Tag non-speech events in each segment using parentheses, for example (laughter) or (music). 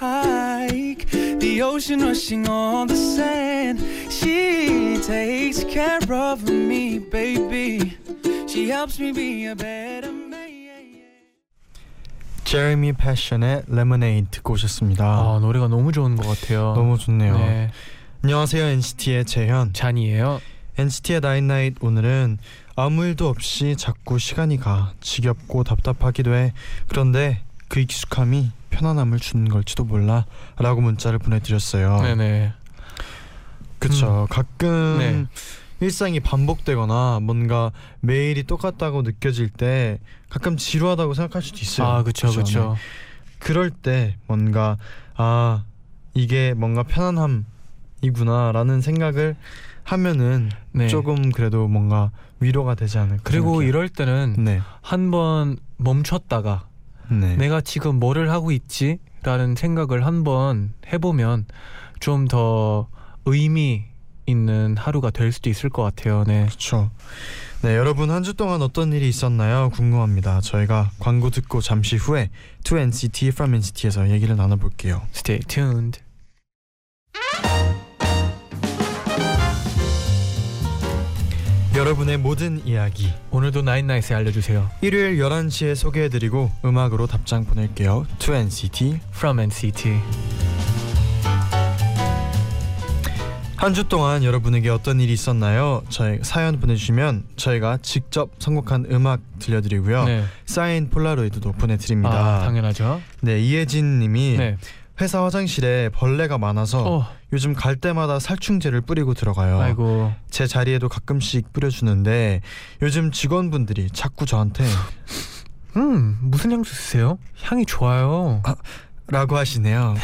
like the ocean rushing on the sand. She takes care of me, baby. She helps me be a better man. Jeremy Passion의 Lemonade 듣고 오셨습니다. 아 노래가 너무 좋은 것 같아요. 너무 좋네요. 네, 안녕하세요 NCT의 재현. 쟈니에요. NCT의 night night 오늘은 아무 일도 없이 자꾸 시간이 가 지겹고 답답하기도 해. 그런데 그 익숙함이 편안함을 주는 걸지도 몰라라고 문자를 보내드렸어요. 네네. 그쵸. 가끔 네. 일상이 반복되거나 뭔가 매일이 똑같다고 느껴질 때 가끔 지루하다고 생각할 수도 있어요. 아 그쵸 그쵸? 그쵸. 네. 그럴 때 뭔가 아 이게 뭔가 편안함이구나라는 생각을 하면은 네. 조금 그래도 뭔가 위로가 되지 않을까. 그리고 생각해요. 이럴 때는 네, 한번 멈췄다가 네, 내가 지금 뭐를 하고 있지라는 생각을 한번 해보면 좀 더 의미 있는 하루가 될 수도 있을 것 같아요. 네. 그렇죠. 네, 여러분 한 주 동안 어떤 일이 있었나요? 궁금합니다. 저희가 광고 듣고 잠시 후에 2NCT from NCT에서 얘기를 나눠볼게요. Stay tuned. 여러분의 모든 이야기 오늘도 나인나잇에 알려주세요. 일요일 11시에 소개해드리고 음악으로 답장 보낼게요. 2NCT From NCT. 한 주 동안 여러분에게 어떤 일이 있었나요? 저희 사연 보내주시면 저희가 직접 선곡한 음악 들려드리고요. 네. 사인 폴라로이드도 보내드립니다. 아 당연하죠. 네 이혜진님이 네. 회사 화장실에 벌레가 많아서 어. 요즘 갈 때마다 살충제를 뿌리고 들어가요. 아이고. 제 자리에도 가끔씩 뿌려주는데 요즘 직원분들이 자꾸 저한테 (laughs) 음 무슨 향수 쓰세요? 향이 좋아요. 라고 하시네요.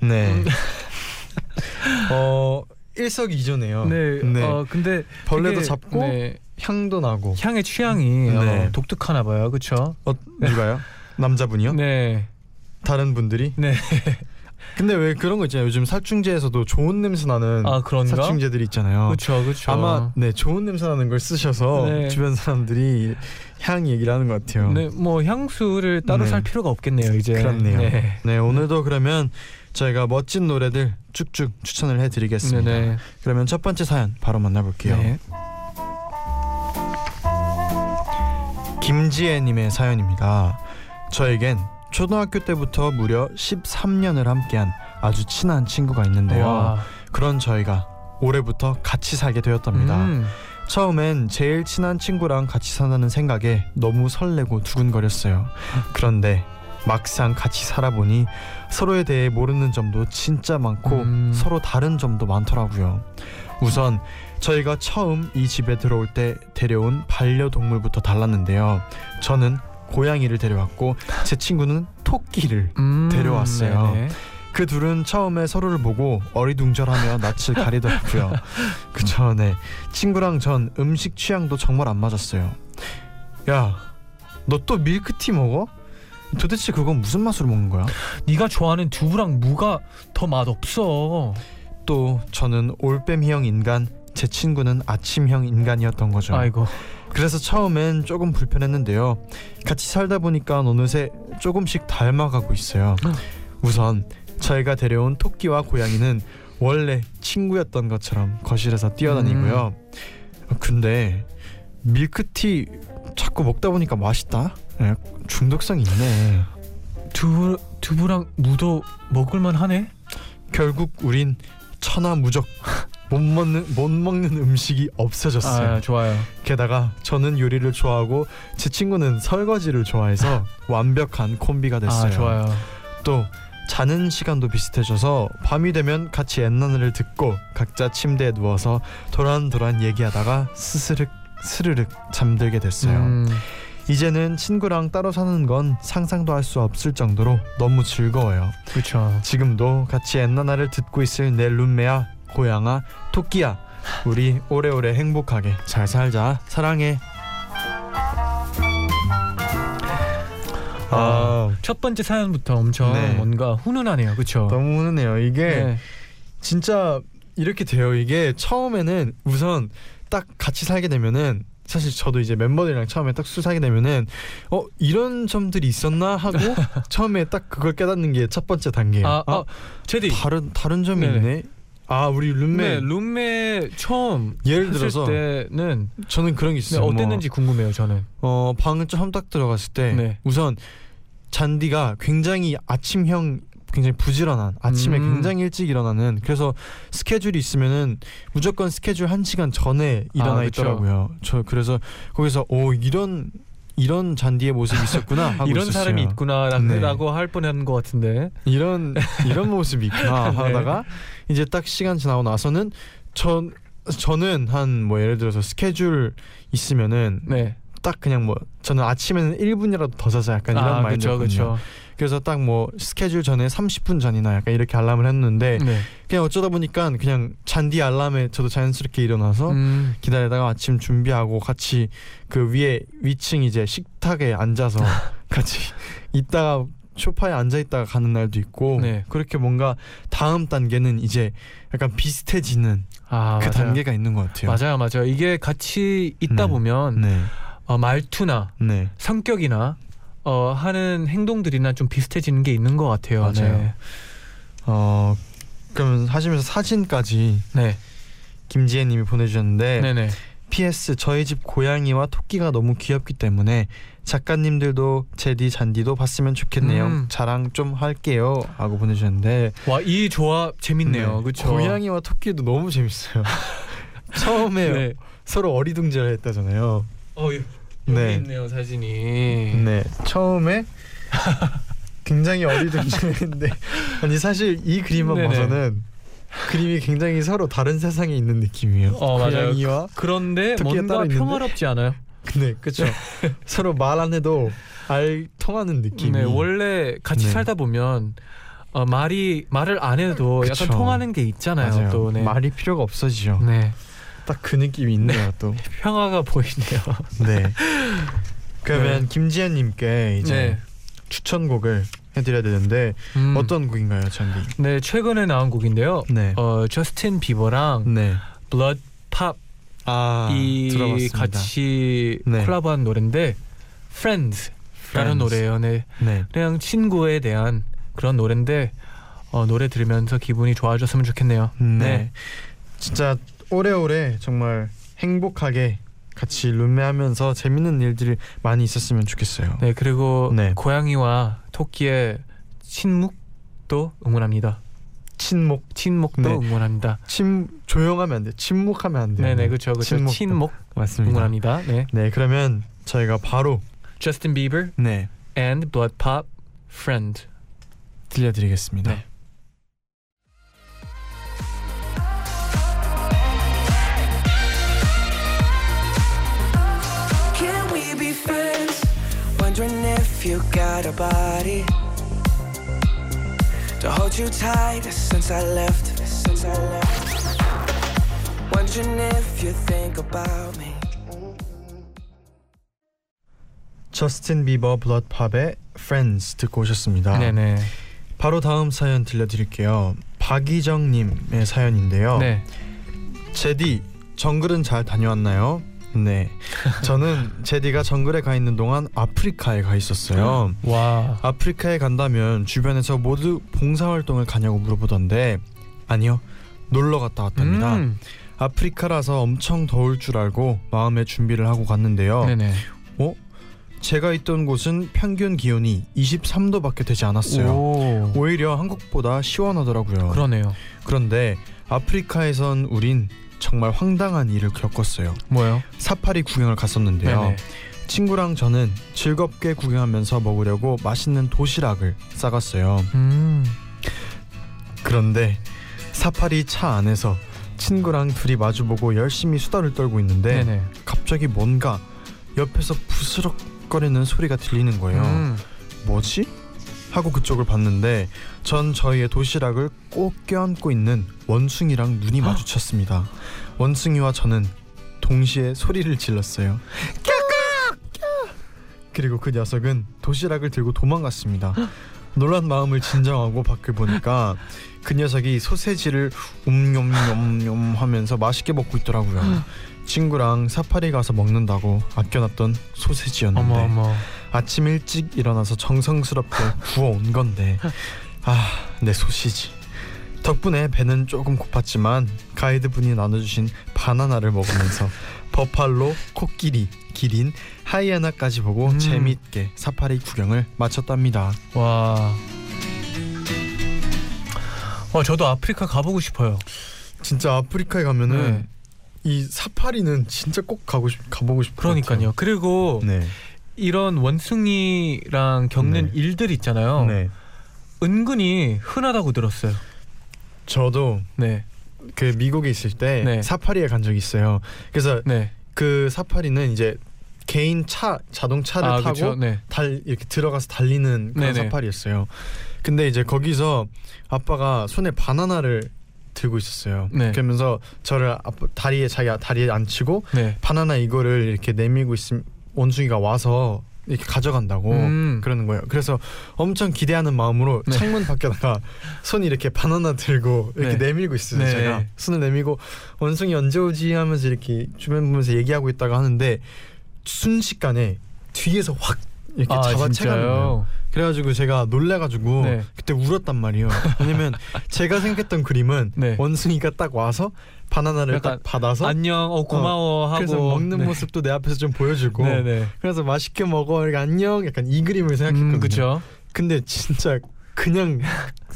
훗. 네. 음. (laughs) 어 일석이조네요. 네. 어 근데 벌레도 잡고 네, 향도 나고. 향의 취향이 네. 어, 독특하나 봐요. 그렇죠? 어 누가요? 남자분이요? 네. 다른 분들이? 네. (laughs) 근데 왜 그런 거 있잖아요. 요즘 살충제에서도 좋은 냄새 나는 아? 살충제들이 있잖아요. 그렇죠. 그렇죠. 아마 네 좋은 냄새 나는 걸 쓰셔서 네. 주변 사람들이 향 얘기를 하는 것 같아요. 네, 뭐 향수를 따로 네. 살 필요가 없겠네요, 이제. 그렇네요. 네. 네 오늘도 그러면 저희가 멋진 노래들 쭉쭉 추천을 해드리겠습니다. 네네. 그러면 첫 번째 사연 바로 만나볼게요. 네. 김지혜님의 사연입니다. 저에겐 초등학교 때부터 무려 13년을 함께한 아주 친한 친구가 있는데요. 와. 그런 저희가 올해부터 같이 살게 되었답니다. 음. 처음엔 제일 친한 친구랑 같이 산다는 생각에 너무 설레고 두근거렸어요. 그런데 막상 같이 살아보니 서로에 대해 모르는 점도 진짜 많고 음. 서로 다른 점도 많더라고요. 우선 저희가 처음 이 집에 들어올 때 데려온 반려동물부터 달랐는데요. 저는 고양이를 데려왔고 제 친구는 토끼를. 음. 데려왔어요. 네네. 그 둘은 처음에 서로를 보고 어리둥절하며 낯을 가리더라고요. (laughs) 그쵸, 네. 친구랑 전 음식 취향도 정말 안 맞았어요. 야, 너 또 밀크티 먹어? 도대체 그건 무슨 맛으로 먹는 거야? 네가 좋아하는 두부랑 무가 더 맛없어. 또 저는 올빼미형 인간, 제 친구는 아침형 인간이었던 거죠. 아이고. 그래서 처음엔 조금 불편했는데요. 같이 살다 보니까 어느새 조금씩 닮아가고 있어요. 우선 저희가 데려온 토끼와 고양이는 원래 친구였던 것처럼 거실에서 뛰어다니고요. 근데 밀크티 자꾸 먹다 보니까 맛있다. 예, 중독성이 있네. 두부 두부랑 무도 먹을만 하네. 결국 우린 천하무적 못 먹는 못 먹는 음식이 없어졌어요. 아, 좋아요. 게다가 저는 요리를 좋아하고 제 친구는 설거지를 좋아해서 (laughs) 완벽한 콤비가 됐어요. 아, 좋아요. 또 자는 시간도 비슷해져서 밤이 되면 같이 옛날을 듣고 각자 침대에 누워서 도란도란 얘기하다가 스스륵 스르륵 잠들게 됐어요. 음, 이제는 친구랑 따로 사는 건 상상도 할 수 없을 정도로 너무 즐거워요. 그렇죠. 지금도 같이 엔나나를 듣고 있을 내 룸메야 고양아 토끼야 우리 오래오래 행복하게 잘 살자 사랑해 아 첫 번째 사연부터 엄청 네. 뭔가 훈훈하네요. 그렇죠. 너무 훈훈해요 이게 네. 진짜 이렇게 돼요 이게 처음에는 우선 딱 같이 살게 되면은 사실 저도 이제 멤버들이랑 처음에 딱술 사게 되면은 어 이런 점들이 있었나 하고 (laughs) 처음에 딱 그걸 깨닫는 게 첫 번째 단계예요 아, 아, 제디. 다른 다른 점이 네네. 있네 아 우리 룸메 네, 룸메 처음 예를 들어서 때는 저는 그런 게 네, 있어요. 뭐, 어땠는지 궁금해요. 저는. 어 방을 처음 딱 들어갔을 때 네. 우선 잔디가 굉장히 아침형 굉장히 부지런한 아침에 음. 굉장히 일찍 일어나는 그래서 스케줄이 있으면은 무조건 스케줄 한 시간 전에 일어나 아. 있더라고요. 저 그래서 거기서 오 이런 이런 잔디의 모습이 있었구나 (laughs) 하고 이런 있었어요. 사람이 있구나라고 네. 할 뻔한 것 같은데. 이런 이런 (laughs) 모습이 있구나 네. 하다가 이제 딱 시간 지나고 나서는 전 저는 한 뭐 예를 들어서 스케줄 있으면은 네. 딱 그냥 뭐 저는 아침에는 1분이라도 더 자자 약간 이런 아, 그렇죠, 마인드였거든요. 그렇죠. 그래서 딱 뭐 스케줄 전에 30분 전이나 약간 이렇게 알람을 했는데 네. 그냥 어쩌다 보니까 그냥 잔디 알람에 저도 자연스럽게 일어나서 음, 기다리다가 아침 준비하고 같이 그 위에 위층 이제 식탁에 앉아서 (laughs) 같이 있다가 소파에 앉아 있다가 가는 날도 있고 네. 그렇게 뭔가 다음 단계는 이제 약간 비슷해지는 아, 그 맞아요. 단계가 있는 것 같아요. 맞아요, 맞아요. 이게 같이 있다 네. 보면 네, 어, 말투나 네, 성격이나 어, 하는 행동들이나 좀 비슷해지는 게 있는 것 같아요. 맞아요. 어 그러면 하시면서 사진까지 네, 네, 김지혜님이 보내주셨는데 네, 네. P.S. 저희 집 고양이와 토끼가 너무 귀엽기 때문에 작가님들도 제디 잔디도 봤으면 좋겠네요. 음. 자랑 좀 할게요. 하고 보내주셨는데 와, 이 조합 재밌네요. 네, 그렇죠. 고양이와 토끼도 너무 재밌어요. (laughs) 처음에 네. 서로 어리둥절했다잖아요. 어, 여기 네. 있네요 사진이. 네, 처음에 (laughs) 굉장히 어리둥절했는데 아니 사실 이 그림만 네네. 봐서는 그림이 굉장히 서로 다른 세상에 있는 느낌이에요. 어, 맞아요. 고양이와 그런데 토끼가 뭔가? 평화롭지 않아요? 네, 그렇죠. (laughs) 서로 말 안 해도 알 통하는 느낌이. 네, 원래 같이 네. 살다 보면 어, 말이 말을 안 해도 그쵸. 약간 통하는 게 있잖아요. 맞아요. 또 네. 말이 필요가 없어지죠. 네. 딱 그 느낌이 있네요, 또. (laughs) 평화가 보이네요. 네. (laughs) 그러면 네. 김지현님께 이제 네. 추천곡을 해드려야 되는데 음. 어떤 곡인가요, 쟈니? 네, 최근에 나온 곡인데요. 네. 어, 저스틴 비버랑 네. BloodPop이 아. 같이 네. 콜라보한 노래인데 Friends라는 Friends. 노래예요. 네. 네. 그냥 친구에 대한 그런 노래인데 어, 노래 들으면서 기분이 좋아졌으면 좋겠네요. 네. 진짜 오래오래 정말 행복하게 같이 룸메하면서 재밌는 일들이 많이 있었으면 좋겠어요. 네, 그리고 네. 고양이와 토끼의 친묵도 응원합니다. 친목. 친목도 네. 응원합니다. 침 조용하면 안 돼. 침묵하면 안 돼. 네, 네, 그렇죠, 그렇죠. 친목도. 친목 맞습니다. 응원합니다. 네, 네, 그러면 저희가 바로 Justin Bieber 네 and Blood Pop Friend. 들려드리겠습니다. 네. If you got a body to hold you tight since I left. Since I left. Wondering if you think about me. 저스틴 비버 블러드팝의 Friends 듣고 오셨습니다. 네, 네, 바로 다음 사연 들려드릴게요. 박이정님의 사연인데요. 네. 제디 정글은 잘 다녀왔나요? 네, (laughs) 저는 제디가 정글에 가 있는 동안 아프리카에 가 있었어요. 와, 아프리카에 간다면 주변에서 모두 봉사활동을 가냐고 물어보던데 아니요 놀러 갔다 왔답니다. 음, 아프리카라서 엄청 더울 줄 알고 마음의 준비를 하고 갔는데요. 네, 네. 제가 있던 곳은 평균 기온이 23도밖에 되지 않았어요. 오, 오히려 한국보다 시원하더라고요. 그러네요. 그런데 아프리카에선 우린 정말 황당한 일을 겪었어요. 뭐요? 사파리 구경을 갔었는데요. 네네. 친구랑 저는 즐겁게 구경하면서 먹으려고 맛있는 도시락을 싸갔어요. 음, 그런데 사파리 차 안에서 친구랑 둘이 마주보고 열심히 수다를 떨고 있는데 네, 네. 갑자기 뭔가 옆에서 부스럭 틱틱거리는 소리가 들리는 거예요. 음. 뭐지? 하고 그쪽을 봤는데 전 저희의 도시락을 꼭 껴안고 있는 원숭이랑 눈이 마주쳤습니다. 원숭이와 저는 동시에 소리를 질렀어요. 그리고 그 녀석은 도시락을 들고 도망갔습니다. 놀란 마음을 진정하고 밖을 보니까 그 녀석이 소세지를 움뇸뇸뇸 하면서 맛있게 먹고 있더라고요. 친구랑 사파리 가서 먹는다고 아껴놨던 소세지였는데 어머 어머. 아침 일찍 일어나서 정성스럽게 (laughs) 구워온 건데 아내 소시지 덕분에 배는 조금 고팠지만 가이드분이 나눠주신 바나나를 먹으면서 (laughs) 버팔로, 코끼리, 기린, 하이에나까지 보고 음. 재미있게 사파리 구경을 마쳤답니다 와. 어 저도 아프리카 가보고 싶어요. 진짜 아프리카에 가면은 네. 이 사파리는 진짜 꼭 가고 싶 가보고 것 그러니까요. 그리고. 네. 이런 원숭이랑 겪는 네. 일들 있잖아요. 네. 은근히 흔하다고 들었어요. 저도 네, 그 미국에 있을 때 네. 사파리에 간 적이 있어요. 그래서 네. 그 사파리는 이제 개인 차 자동차를 아 타고. 네. 달 이렇게 들어가서 달리는 그런 네네. 사파리였어요. 근데 이제 거기서 아빠가 손에 바나나를 들고 있었어요. 네. 그러면서 저를 아빠 다리에 자기 다리에 앉히고 네. 바나나 이거를 이렇게 내밀고 있음 원숭이가 와서 이렇게 가져간다고 음. 그러는 거예요. 그래서 엄청 기대하는 마음으로 네. 창문 밖에다가 손이 이렇게 바나나 들고 이렇게 네. 내밀고 있어요. 네. 제가 손을 내밀고 원숭이 언제 오지 하면서 이렇게 주변 보면서 얘기하고 있다가 하는데 순식간에 뒤에서 확 이렇게 아. 진짜요? 그래가지고 제가 놀래가지고 네. 그때 울었단 말이에요. 왜냐면 (laughs) 제가 생각했던 그림은 네. 원숭이가 딱 와서 바나나를 딱 받아서 안녕, 어 고마워 하고 그래서 먹는 네. 모습도 내 앞에서 좀 보여주고 네네. 그래서 맛있게 먹어 이렇게 안녕 약간 이 그림을 생각했거든요. 음, 그렇죠. 근데 진짜 그냥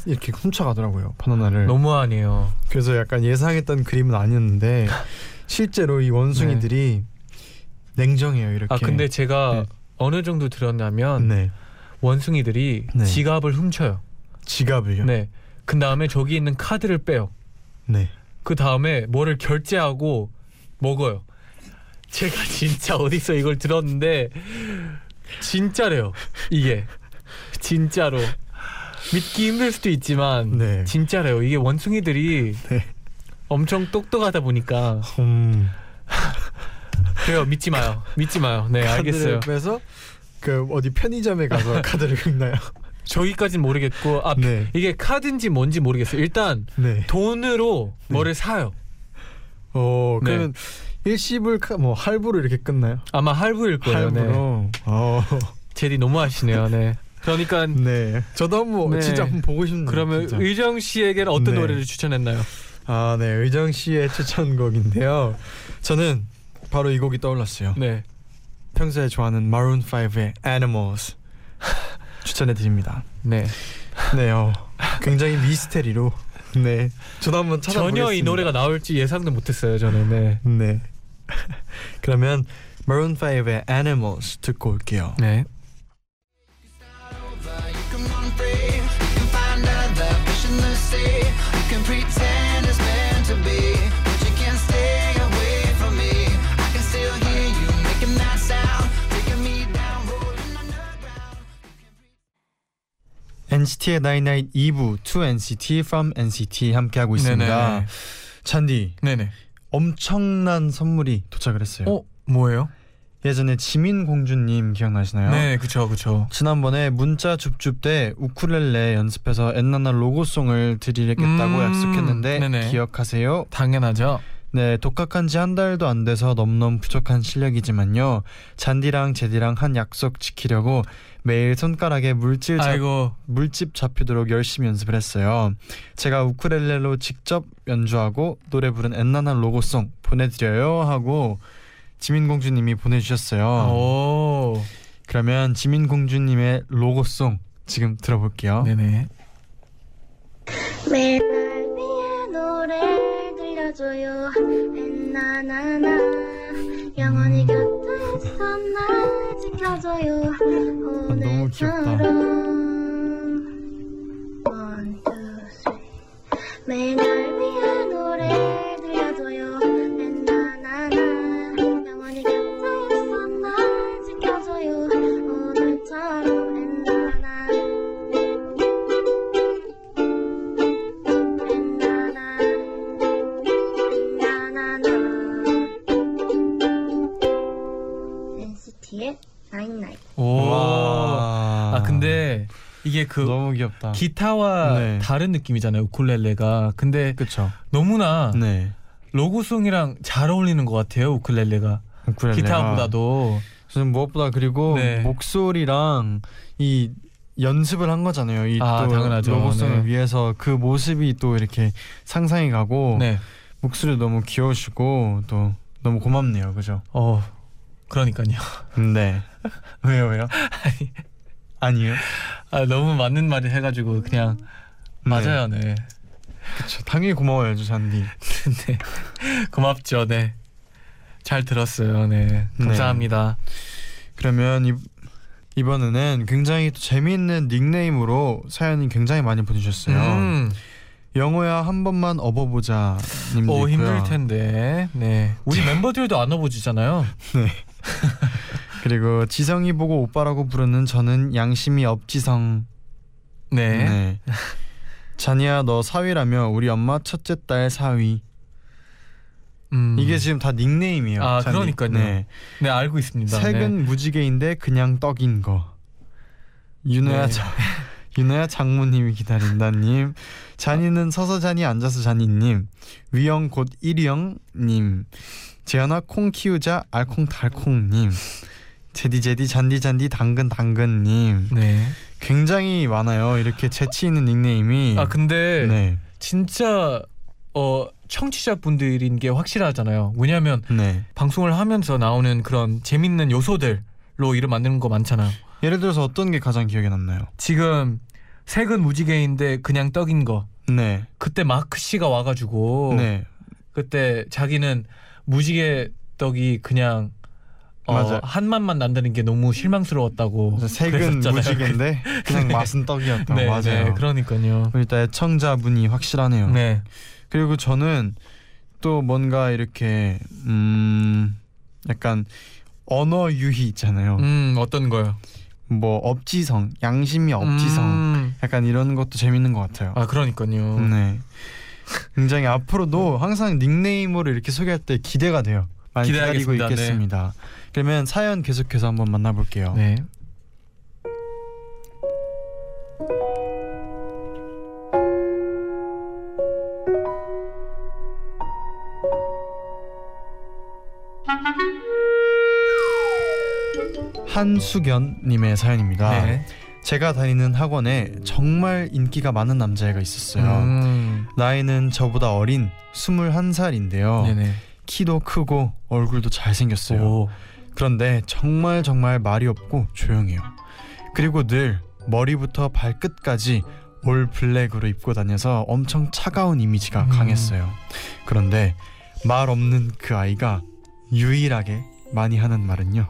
이렇게 훔쳐가더라고요 바나나를. 너무하네요. 그래서 약간 예상했던 그림은 아니었는데 실제로 이 원숭이들이 냉정해요 이렇게. 아 근데 제가 네. 어느 정도 들었냐면 네 원숭이들이 네. 지갑을 훔쳐요. 지갑을요. 네. 그 다음에 저기 있는 카드를 빼요. 네. 그 다음에 뭐를 결제하고 먹어요. 제가 (laughs) 진짜 어디서 이걸 들었는데 진짜래요. 이게 진짜로 믿기 힘들 수도 있지만 네. 진짜래요. 이게 원숭이들이 네. 엄청 똑똑하다 보니까 음. 그래요. 믿지 마요. 믿지 마요. 네 알겠어요. 빼서 그 어디 편의점에 가서 (laughs) 카드를 긁나요? 저기까진 모르겠고 아 네. 이게 카드인지 뭔지 모르겠어요. 일단 네. 돈으로 네. 뭐를 사요. 어 네. 그러면 일시불 카, 뭐 할부로 이렇게 끝나요? 아마 할부일 거예요. 네. 할부로. 어. 제디 너무 하시네요. 네. 그러니까 네. 저도 한번 네. 진짜 한번 보고 싶네요. 그러면 진짜. 의정 씨에게는 어떤 네. 노래를 추천했나요? 아, 네. 의정 씨의 추천곡인데요. 저는 바로 이 곡이 떠올랐어요. 네. 평소에 좋아하는 마룬 5의 Animals (laughs) 추천해 드립니다. 네. 네. 어, 굉장히 미스테리로 네. 저도 한번 찾아보겠습니다. 전혀 이 노래가 나올지 예상도 못했어요. 저는. 네. 네. (laughs) 그러면 마룬 5의 Animals 듣고 올게요. 네. Pretend it's meant to be, NCT의 Night Night 2부 To NCT From NCT 함께하고 있습니다. 네네. 잔디 네네. 엄청난 선물이 도착을 했어요. 어 뭐예요? 예전에 지민 공주님 기억나시나요? 네, 그쵸, 그쵸. 지난번에 문자 줍줍 때 우쿨렐레 연습해서 엔나나 로고송을 드리겠다고 음, 약속했는데 네네. 기억하세요? 당연하죠. 네, 독학한 지 한 달도 안 돼서 너무너무 부족한 실력이지만요. 잔디랑 제디랑 한 약속 지키려고 매일 손가락에 물질 잡, 물집 잡히도록 열심히 연습을 했어요. 제가 우쿨렐레로 직접 연주하고 노래 부른 엔나나 로고송 보내드려요 하고 지민공주님이 보내주셨어요. 오, 그러면 지민공주님의 로고송 지금 들어볼게요. 네네. 매일 날 위해 노래를 들려줘요 나나나 영원히 곁에 있어 날 지켜줘요 너무 귀엽다. 오늘처럼 One, two, three. 이게 그 너무 귀엽다. 기타와 네. 다른 느낌이잖아요 우쿨렐레가. 근데 그쵸. 너무나 네. 로고송이랑 잘 어울리는 것 같아요 우쿨렐레가. 우쿨렐레가. 기타보다도. 저는 무엇보다 그리고 네. 목소리랑 이 연습을 한 거잖아요. 이 아, 또. 로고송을 네. 위해서 그 모습이 또 이렇게 상상이 가고 네. 목소리 너무 귀여우시고 또 너무 고맙네요. 그죠? 어. 그러니까요. 네. (laughs) 왜요 왜요? 아니 (laughs) (laughs) 요. 아 너무 맞는 말을 해가지고 그냥 맞아요. 네. 그쵸. 당연히 고마워요, 저 잔디. (laughs) 네. 고맙죠. 네. 잘 들었어요. 네. 감사합니다. 그러면 이, 이번에는 굉장히 또 재미있는 닉네임으로 사연이 굉장히 많이 보내주셨어요. 음. 영호야 한 번만 업어보자 님도 있고요. 힘들 텐데. 네. 우리 멤버들도 안 업어주잖아요. (laughs) 그리고 지성이 보고 오빠라고 부르는 저는 양심이 업지성. 네. 네. 자니야 너 사위라며 우리 엄마 첫째 딸 사위. 음. 이게 지금 다 닉네임이에요. 아, 잔디. 그러니까요. 네. 네 알고 있습니다. 색은 무지개인데 그냥 떡인 거. 윤호야 네. 자, 윤호야 장모님이 기다린다님. 잔이는 서서 잔이 앉아서 잔이님. 위영 곧 일영 님. 재현아 콩 키우자 알콩 달콩님. 제디 제디 잔디 잔디 당근 당근님. 네. 굉장히 많아요. 이렇게 재치 있는 닉네임이. 아 근데 네, 진짜 어 청취자분들인 게 확실하잖아요. 왜냐하면 네. 방송을 하면서 나오는 그런 재밌는 요소들로 이름 만드는 거 많잖아요. 예를 들어서 어떤 게 가장 기억에 남나요? 지금 색은 무지개인데 그냥 떡인 거. 네, 그때 마크 씨가 와가지고 네, 그때 자기는 무지개 떡이 그냥 어, 맞아요. 한 맛만 난다는 게 너무 실망스러웠다고. 색은. 무지개인데 (laughs) 그냥 네. 맛은 떡이었다. 네, 맞아요. 네, 그러니까요. 일단 애청자분이 확실하네요. 네. 그리고 저는 또 뭔가 이렇게 음 약간 언어 유희 있잖아요. 음 어떤 거요? 뭐 업지성, 양심이 업지성, 음, 약간 이런 것도 재밌는 것 같아요. 아 그러니까요. 네. 굉장히 앞으로도 항상 닉네임으로 이렇게 소개할 때 기대가 돼요. 많이 기다리고 기대하겠습니다. 네. 그러면 사연 계속해서 한번 만나볼게요. 네. 한수견님의 사연입니다. 네. 제가 다니는 학원에 정말 인기가 많은 남자애가 있었어요. 음, 나이는 저보다 어린 21살인데요. 네네. 키도 크고 얼굴도 잘생겼어요. 오. 그런데 정말 정말 말이 없고 조용해요. 그리고 늘 머리부터 발끝까지 올 블랙으로 입고 다녀서 엄청 차가운 이미지가 음. 강했어요. 그런데 말 없는 그 아이가 유일하게 많이 하는 말은요.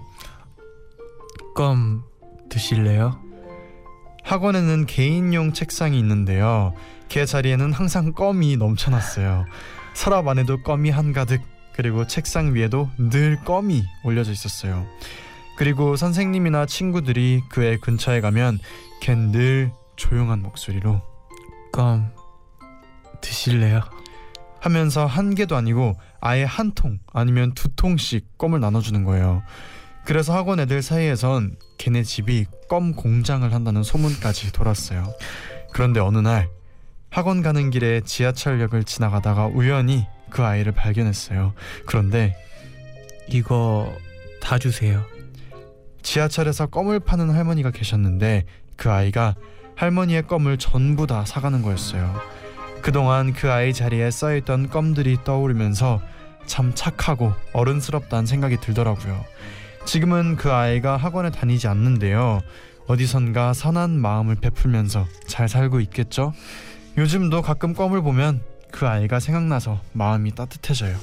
껌 드실래요? 학원에는 개인용 책상이 있는데요. 걔 자리에는 항상 껌이 넘쳐났어요. 서랍 안에도 껌이 한가득 그리고 책상 위에도 늘 껌이 올려져 있었어요. 그리고 선생님이나 친구들이 그애 근처에 가면 걘 늘 조용한 목소리로 껌 드실래요? 하면서 한 개도 아니고 아예 한 통 아니면 두 통씩 껌을 나눠주는 거예요. 그래서 학원 애들 사이에선 걔네 집이 껌 공장을 한다는 소문까지 돌았어요. 그런데 어느 날 학원 가는 길에 지하철역을 지나가다가 우연히 그 아이를 발견했어요. 그런데 이거 다 주세요. 지하철에서 껌을 파는 할머니가 계셨는데 그 아이가 할머니의 껌을 전부 다 사가는 거였어요. 그동안 그 아이 자리에 쌓여있던 껌들이 떠오르면서 참 착하고 어른스럽다는 생각이 들더라고요. 지금은 그 아이가 학원에 다니지 않는데요. 어디선가 선한 마음을 베풀면서 잘 살고 있겠죠? 요즘도 가끔 껌을 보면 그 아이가 생각나서 마음이 따뜻해져요.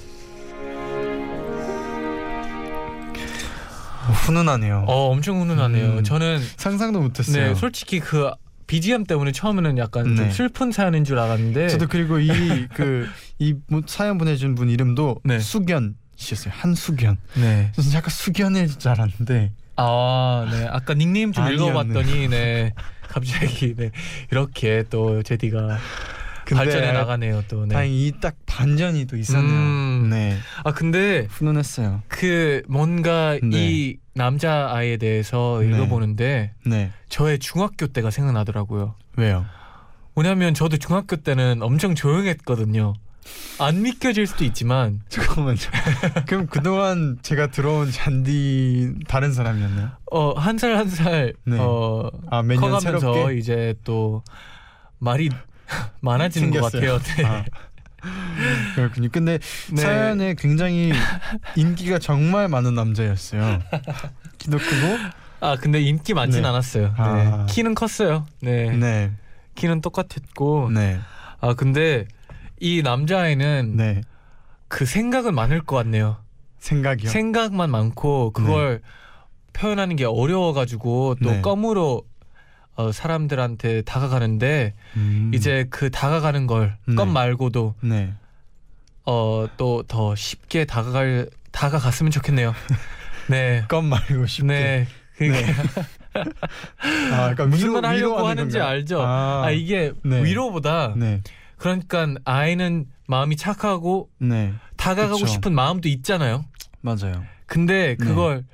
어, 훈훈하네요. 어 엄청 훈훈하네요. 음. 저는 상상도 못했어요. 네 솔직히 그 BGM 때문에 처음에는 약간 좀 네. 슬픈 사연인 줄 알았는데 저도 그리고 이 (laughs) 그 이 사연 보내준 분 이름도 네. 수견 씨였어요. 한수견. 네. 저는 약간 수견일 줄 알았는데 아, 네. 아까 닉네임 좀 아니었네. 읽어봤더니 네. 갑자기 네. 이렇게 또 제디가 발전해 나가네요 또. 네. 다행히 이 딱 반전이 또 있었네요. 음. 네, 아 근데 훈훈했어요. 그 뭔가 네. 이 남자 아이에 대해서 네. 읽어보는데 네, 저의 중학교 때가 생각나더라고요. 왜요? 왜냐면 저도 중학교 때는 엄청 조용했거든요. 안 믿겨질 수도 있지만 (laughs) 잠깐만요. 그럼 그동안 제가 들어온 잔디 다른 사람이었나요? 어한 살 한살 네. 어 아, 커가면서 새롭게 이제 또 말이 (laughs) 많이지는 것 생겼어요. 같아요. 네. 아, 그렇군요. 근데 네. 사연에 굉장히 인기가 정말 많은 남자였어요. 키도 크고. 아 근데 인기 많진 네. 않았어요. 네. 아. 키는 컸어요. 네. 네, 키는 똑같았고. 네, 아 근데 이 남자아이는 네. 그 생각은 많을 것 같네요. 생각이요. 생각만 많고 그걸 표현하는 게 어려워가지고 또 네. 껌으로 어, 사람들한테 다가가는데 음. 이제 그 다가가는 걸껌 네. 말고도 네. 어, 또 더 쉽게 다가갈 다가갔으면 좋겠네요. (laughs) 네. 껌 말고 쉽게. 네. 그게 네. (laughs) 아, 약간 무슨 말 하려고 하는지 건가요? 알죠? 아, 아, 이게 네. 위로보다 네, 그러니까 아이는 마음이 착하고 네, 다가가고 그쵸. 싶은 마음도 있잖아요. 맞아요. 근데 네. 그걸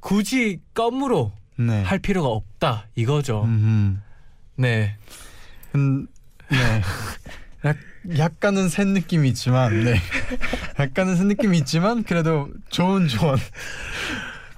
굳이 껌으로 네. 할 필요가 없다 이거죠. 음. 네. 음, 네. (laughs) 약, 약간은 센 느낌이 있지만, 네. 약간은 센 느낌이 있지만 그래도 좋은 조언 (laughs)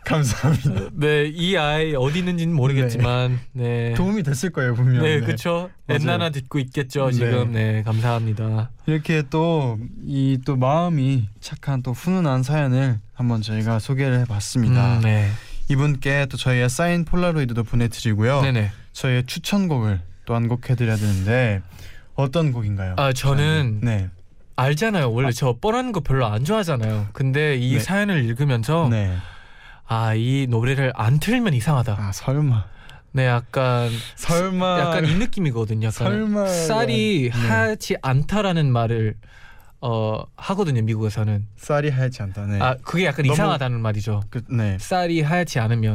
감사합니다. 네, 이 아이 어디 있는지는 모르겠지만 네. 도움이 됐을 거예요 분명. 네, 그렇죠. 맞아요. 엔나나 듣고 있겠죠, 네. 지금. 네, 감사합니다. 이렇게 또 이 또 마음이 착한 또 훈훈한 사연을 한번 저희가 소개를 해봤습니다. 음, 네. 이분께 또 저희의 사인 폴라로이드도 보내드리고요. 네, 네. 저희의 추천곡을 또 한 곡 해드려야 되는데 어떤 곡인가요? 아, 저는 네, 알잖아요. 원래 저 뻔한 거 별로 안 좋아하잖아요. 근데 이 네. 사연을 읽으면서 네. 아, 이 노래를 안 틀면 이상하다. 아 설마, 네, 약간 설마, 약간 이 느낌이거든요. 약간 설마 쌀이 네. 하지 않다라는 말을 어 하거든요, 미국에서는. 쌀이 하얗지 않다. 네. 아, 그게 약간 너무- 이상하다는 말이죠. 그, 네. 쌀이 하얗지 않으면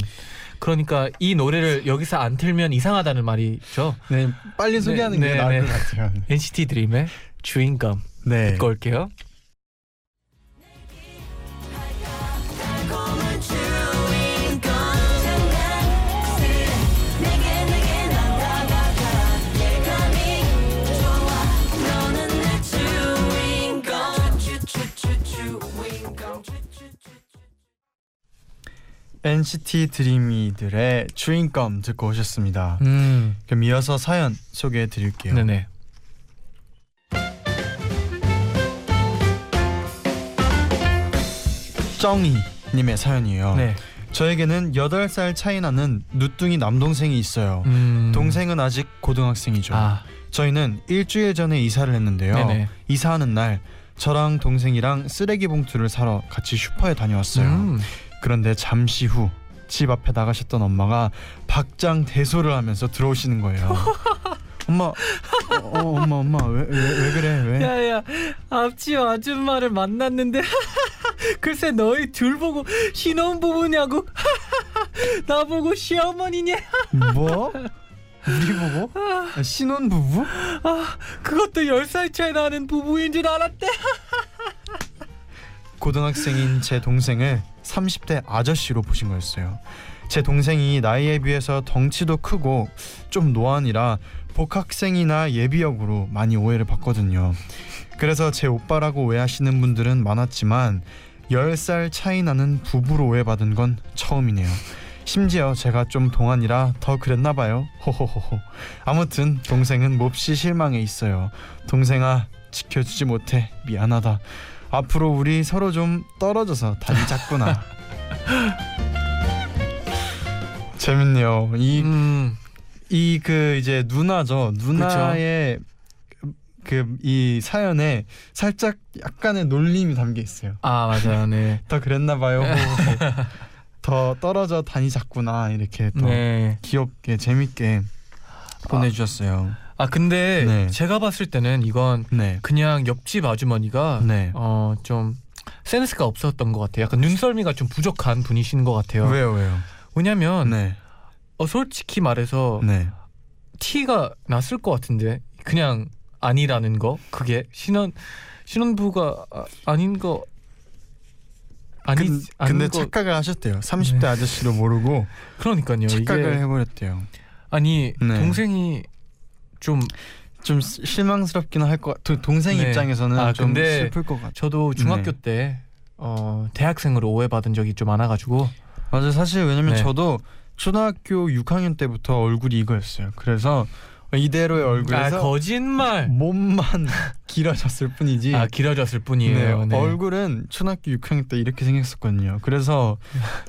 그러니까 이 노래를 여기서 안 틀면 이상하다는 말이죠. 네, 빨리 소개하는 네, 게 나을 네. 것 같아요. (laughs) NCT 드림의 주인공 네. 듣고 올게요. NCT 드림이들의 주인공 듣고 오셨습니다. 음, 그럼 이어서 사연 소개해 드릴게요. 네네. 정이 님의 사연이에요. 네. 저에게는 8살 차이 나는 누뚱이 남동생이 있어요. 음, 동생은 아직 고등학생이죠. 아, 저희는 일주일 전에 이사를 했는데요. 네네. 이사하는 날 저랑 동생이랑 쓰레기 봉투를 사러 같이 슈퍼에 다녀왔어요. 음, 그런데 잠시 후 집 앞에 나가셨던 엄마가 박장 대소를 하면서 들어오시는 거예요. (laughs) 엄마, 어, 어, 엄마, 엄마, 왜, 왜, 왜 그래? 왜? 야야 앞집 아줌마를 만났는데 (laughs) 글쎄 너희 둘 보고 신혼부부냐고 (laughs) 나 보고 시어머니냐 뭐? 우리 보고? 아, 신혼 부부? 그것도 10살 차이 나는 부부인 줄 알았대 고등학생인 제 동생을 30대 아저씨로 보신 거였어요. 제 동생이 나이에 비해서 덩치도 크고 좀 노안이라 복학생이나 예비역으로 많이 오해를 받거든요. 그래서 제 오빠라고 오해하시는 분들은 많았지만 10살 차이 나는 부부로 오해받은 건 처음이네요. 심지어 제가 좀 동안이라 더 그랬나 봐요. 호호호호. 아무튼 동생은 몹시 실망해 있어요. 동생아 지켜주지 못해 미안하다. 앞으로 우리 서로 좀 떨어져서 다리 잡구나. (laughs) 재밌네요. 이 음, 이그 이제 누나죠. 누나의 그 이 사연에 살짝 약간의 놀림이 담겨 있어요. 아 맞아요 네. (laughs) 더 그랬나 봐요. 호호호. (laughs) 더 떨어져 다니 잡구나 이렇게 또 네. 귀엽게 재밌게 보내주셨어요. 아 근데 네. 제가 봤을 때는 이건 네, 그냥 옆집 아주머니가 네. 어좀 센스가 없었던 것 같아요. 약간 눈썰미가 좀 부족한 분이신 것 같아요. 왜요, 왜요? 왜냐면 네, 어, 솔직히 말해서 네. 티가 났을 것 같은데 그냥 아니라는 거 그게 신혼 신혼부가 아, 아닌 거 아니 근, 근데 거 착각을 하셨대요. 30대 네. 아저씨로 모르고 그러니까요 착각을 해버렸대요. 아니 네. 동생이 좀좀 시- 실망스럽긴 할 것. 같- 동생 네. 입장에서는 아, 좀 근데 슬플 것 같아. 저도 중학교 네. 때 어, 대학생으로 오해받은 적이 좀 많아가지고 맞아 사실 왜냐면 네. 저도 초등학교 6학년 때부터 얼굴이 이거였어요. 그래서 이대로의 아 얼굴에서 거짓말 몸만 (laughs) 길어졌을 뿐이지. 아 길어졌을 뿐이에요 네, 네. 얼굴은 초등학교 6학년 때 이렇게 생겼었거든요. 그래서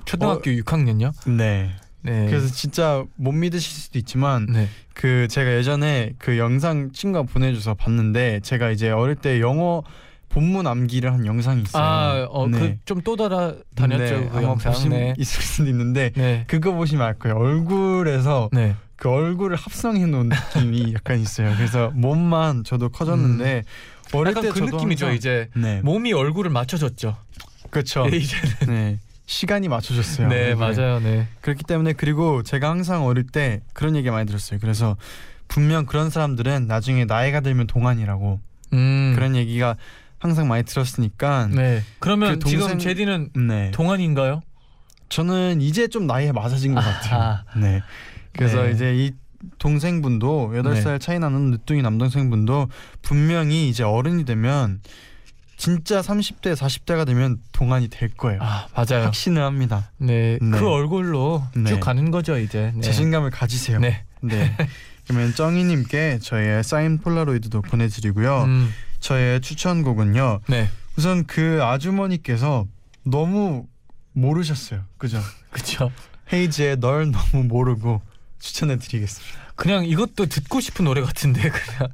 초등학교 6학년요 네. 네 그래서 진짜 못 믿으실 수도 있지만 네 그 제가 예전에 그 영상 친구가 보내줘서 봤는데 제가 이제 어릴 때 영어 본문 암기를 한 영상이 있어요. 아어그 네. 좀또 따라 다녔죠 네, 그 아마 영상 보시면 네. 있을 수도 있는데 네. 그거 보시면 알 거예요. 얼굴에서 네. 그 얼굴을 합성해 놓은 느낌이 (laughs) 약간 있어요. 그래서 몸만 저도 커졌는데 어릴 약간 때그 느낌이죠 이제 네, 몸이 얼굴을 맞춰줬죠 그렇죠. 네, (laughs) 이제는 네, 시간이 맞춰졌어요. 네 얼굴에. 맞아요 네 그렇기 때문에 그리고 제가 항상 어릴 때 그런 얘기 많이 들었어요. 그래서 분명 그런 사람들은 나중에 나이가 들면 동안이라고 음. 그런 얘기가 항상 많이 들었으니까 네 그러면 그 동생- 지금 제디는 네. 동안인가요? 저는 이제 좀 나이에 맞아진 것 같아요. 네. 그래서 네. 이제 이 동생분도 8살 차이 나는 늦둥이 남동생분도 분명히 이제 어른이 되면 진짜 30대 40대가 되면 동안이 될 거예요. 아 맞아요 확신을 합니다. 네, 네. 그 얼굴로 네. 쭉 가는 거죠 이제 네. 자신감을 가지세요. 네. 네. (laughs) 그러면 정희님께 저의 사인 폴라로이드도 보내드리고요. 음, 저의 추천곡은요. 네 우선 그 아주머니께서 너무 모르셨어요. 그죠? (laughs) 그쵸 헤이즈의 널 너무 모르고 추천해드리겠습니다. 그냥 이것도 듣고 싶은 노래 같은데 그냥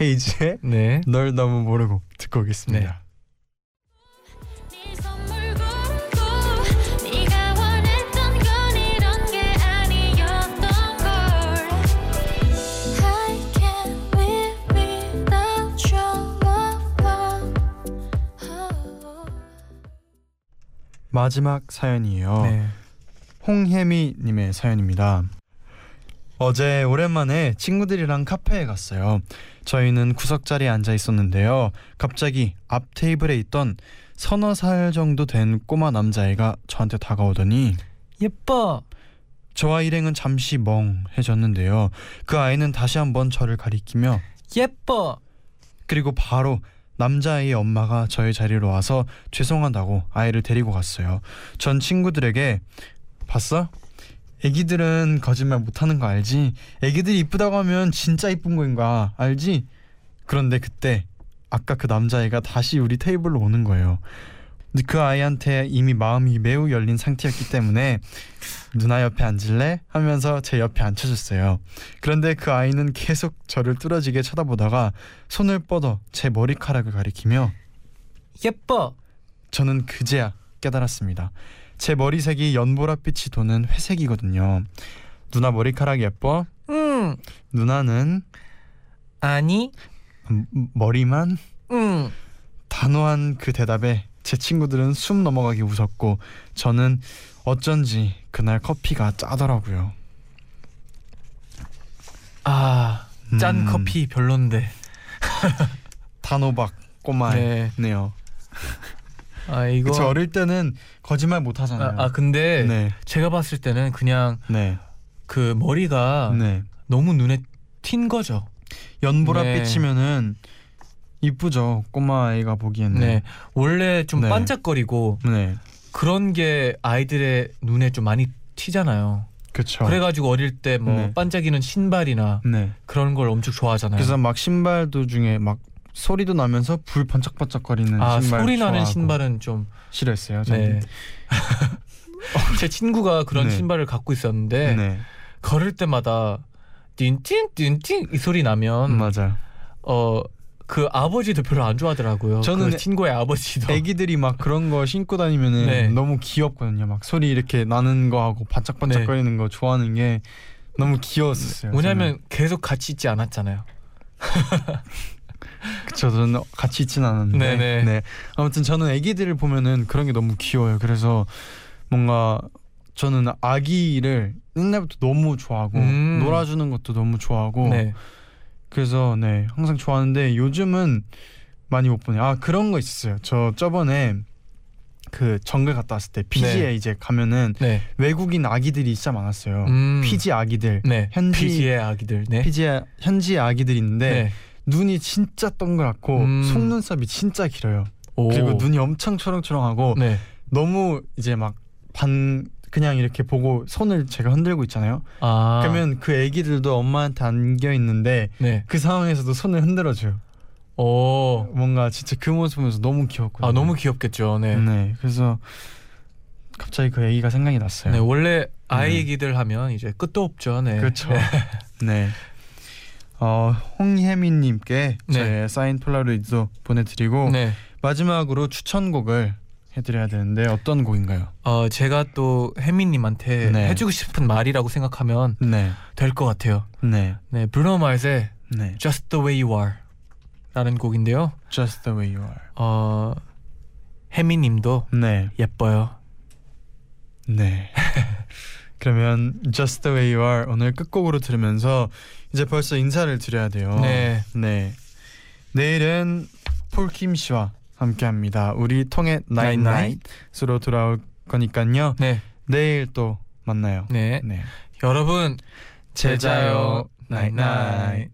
헤이즈의 네 널 너무 모르고 듣고 오겠습니다. 네 마지막 사연이에요. 네. 홍혜미님의 사연입니다. 어제 오랜만에 친구들이랑 카페에 갔어요. 저희는 구석 자리에 앉아 있었는데요. 갑자기 앞 테이블에 있던 서너 살 정도 된 꼬마 남자애가 저한테 다가오더니 예뻐 저와 일행은 잠시 멍해졌는데요. 그 아이는 다시 한번 저를 가리키며 예뻐 그리고 바로 남자아이의 엄마가 저희 자리로 와서 죄송하다고 아이를 데리고 갔어요. 전 친구들에게 봤어? 애기들은 거짓말 못하는 거 알지? 애기들이 이쁘다고 하면 진짜 이쁜 거인 거야 알지? 그런데 그때 아까 그 남자애가 다시 우리 테이블로 오는 거예요. 근데 그 아이한테 이미 마음이 매우 열린 상태였기 때문에 누나 옆에 앉을래? 하면서 제 옆에 앉혀줬어요. 그런데 그 아이는 계속 저를 뚫어지게 쳐다보다가 손을 뻗어 제 머리카락을 가리키며 예뻐 저는 그제야 깨달았습니다. 제 머리색이 연보라빛이 도는 회색이거든요. 누나 머리카락 예뻐? 응 누나는 아니 음, 머리만? 응 단호한 그 대답에 제 친구들은 숨 넘어가게 웃었고 저는 어쩐지 그날 커피가 짜더라고요. 아 짠 음, 커피 별론데 단호박 꼬마네요. (laughs) 네. 아 이거 그쵸 어릴 때는 거짓말 못 하잖아요. 아, 아 근데 네, 제가 봤을 때는 그냥 네, 그 머리가 네. 너무 눈에 튄 거죠. 연보라빛이면은 이쁘죠 꼬마 아이가 보기에는. 네. 원래 좀 네. 반짝거리고 네, 그런 게 아이들의 눈에 좀 많이 튀잖아요. 그렇죠. 그래가지고 어릴 때뭐 네. 반짝이는 신발이나 네. 그런 걸 엄청 좋아하잖아요. 그래서 막 신발도 중에 막 소리도 나면서 불 번쩍번쩍거리는 아 신발 소리 나는 신발은 좀 싫어했어요. 네. 저는. (laughs) 제 친구가 그런 네. 신발을 갖고 있었는데 네, 걸을 때마다 띵띵 띵띵 이 소리 나면 맞아요. 어그 아버지도 별로 안 좋아하더라고요. 저는 그 친구의 아버지도. 애기들이 막 그런 거 신고 다니면은 네. 너무 귀엽거든요. 막 소리 이렇게 나는 거 하고 반짝반짝거리는 거 좋아하는 게 너무 귀여웠었어요. 뭐냐면 계속 같이 있지 않았잖아요. (laughs) (laughs) 그쵸 저는 같이 있진 않았는데. 네네. 네. 아무튼 저는 애기들을 보면은 그런 게 너무 귀여워요. 그래서 뭔가 저는 아기를 옛날부터 너무 좋아하고 음. 놀아주는 것도 너무 좋아하고 네. 그래서 네 항상 좋아하는데 요즘은 많이 못 보네요. 아 그런 거 있었어요. 저 저번에 그 정글 갔다 왔을 때 피지에 네. 이제 가면은 네. 외국인 아기들이 진짜 많았어요. 음. 피지 아기들, 네. 현지- 피지의 아기들. 네. 피지 현지 아기들이 있는데 네. 눈이 진짜 동그랗고 음. 속눈썹이 진짜 길어요. 오. 그리고 눈이 엄청 초롱초롱하고 네. 너무 이제 막 반 그냥 이렇게 보고 손을 제가 흔들고 있잖아요. 아. 그러면 그 애기들도 엄마한테 안겨 있는데 네. 그 상황에서도 손을 흔들어 줘요. 오. 뭔가 진짜 그 모습 보면서 너무 귀엽거든요. 아 너무 귀엽겠죠. 네. 네. 그래서 갑자기 그 애기가 생각이 났어요. 네, 원래 아이 얘기들 하면 이제 끝도 없죠. 네. 그렇죠. 네. (laughs) 네. 어 홍혜민님께 네. 제 사인 폴라로이드도 보내드리고 네. 마지막으로 추천곡을 해드려야 되는데 어떤 곡인가요? 어 제가 또 혜민님한테 네. 해주고 싶은 말이라고 생각하면 네, 될것 같아요. 네, 네, 브루노 마스의 네. Just the Way You Are라는 곡인데요. Just the way you are. 어 혜민님도 네, 예뻐요. 네. (laughs) 그러면 Just the way you are 오늘 끝곡으로 들으면서 이제 벌써 인사를 드려야 돼요. 네. 네. 내일은 폴킴 씨와 함께합니다. 우리 통해 나인 나잇으로 돌아올 거니까요. 네, 내일 또 만나요. 네. 네. 여러분 제자요. 나잇 나잇.